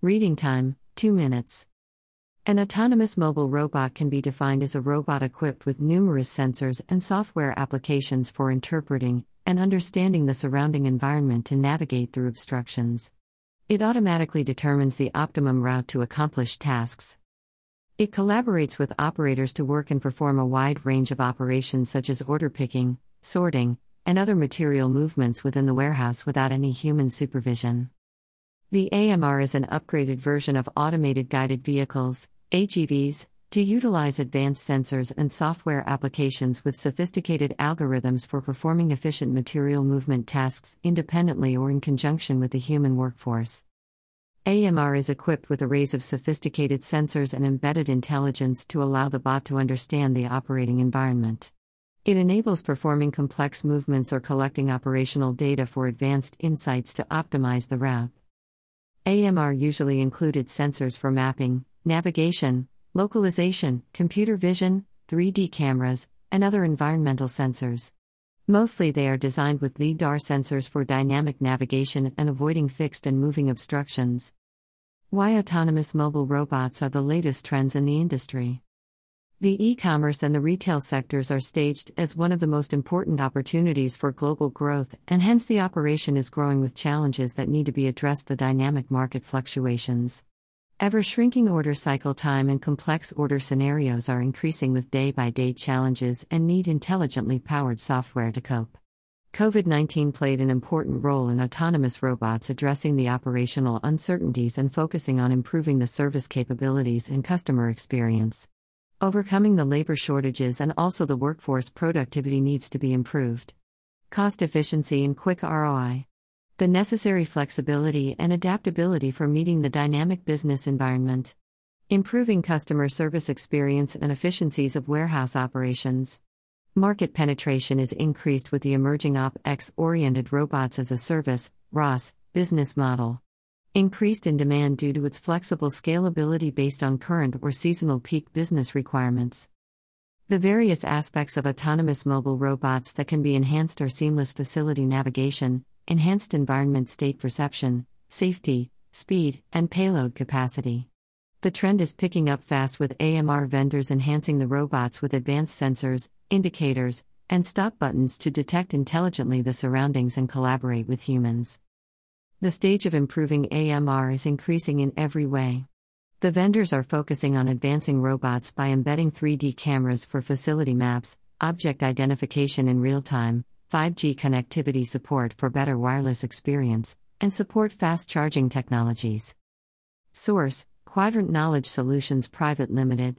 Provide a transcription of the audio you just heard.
Reading time 2 minutes. An autonomous mobile robot can be defined as a robot equipped with numerous sensors and software applications for interpreting and understanding the surrounding environment to navigate through obstructions. It automatically determines the optimum route to accomplish tasks. It collaborates with operators to work and perform a wide range of operations such as order picking, sorting, and other material movements within the warehouse without any human supervision. The AMR is an upgraded version of automated guided vehicles, AGVs, to utilize advanced sensors and software applications with sophisticated algorithms for performing efficient material movement tasks independently or in conjunction with the human workforce. AMR is equipped with arrays of sophisticated sensors and embedded intelligence to allow the bot to understand the operating environment. It enables performing complex movements or collecting operational data for advanced insights to optimize the route. AMR usually included sensors for mapping, navigation, localization, computer vision, 3D cameras, and other environmental sensors. Mostly they are designed with LiDAR sensors for dynamic navigation and avoiding fixed and moving obstructions. Why autonomous mobile robots are the latest trends in the industry. The e commerce and the retail sectors are staged as one of the most important opportunities for global growth, and hence the operation is growing with challenges that need to be addressed the dynamic market fluctuations. Ever shrinking order cycle time and complex order scenarios are increasing with day by day challenges and need intelligently powered software to cope. COVID 19 played an important role in autonomous robots addressing the operational uncertainties and focusing on improving the service capabilities and customer experience. Overcoming the labor shortages and also the workforce productivity needs to be improved. Cost efficiency and quick ROI. The necessary flexibility and adaptability for meeting the dynamic business environment. Improving customer service experience and efficiencies of warehouse operations. Market penetration is increased with the emerging OpEx oriented robots as a service RaaS business model increased in demand due to its flexible scalability based on current or seasonal peak business requirements. The various aspects of autonomous mobile robots that can be enhanced are seamless facility navigation, enhanced environment state perception, safety, speed, and payload capacity. The trend is picking up fast with AMR vendors enhancing the robots with advanced sensors, indicators, and stop buttons to detect intelligently the surroundings and collaborate with humans. The stage of improving AMR is increasing in every way. The vendors are focusing on advancing robots by embedding 3D cameras for facility maps, object identification in real time, 5G connectivity support for better wireless experience, and support fast charging technologies. Source Quadrant Knowledge Solutions Private Limited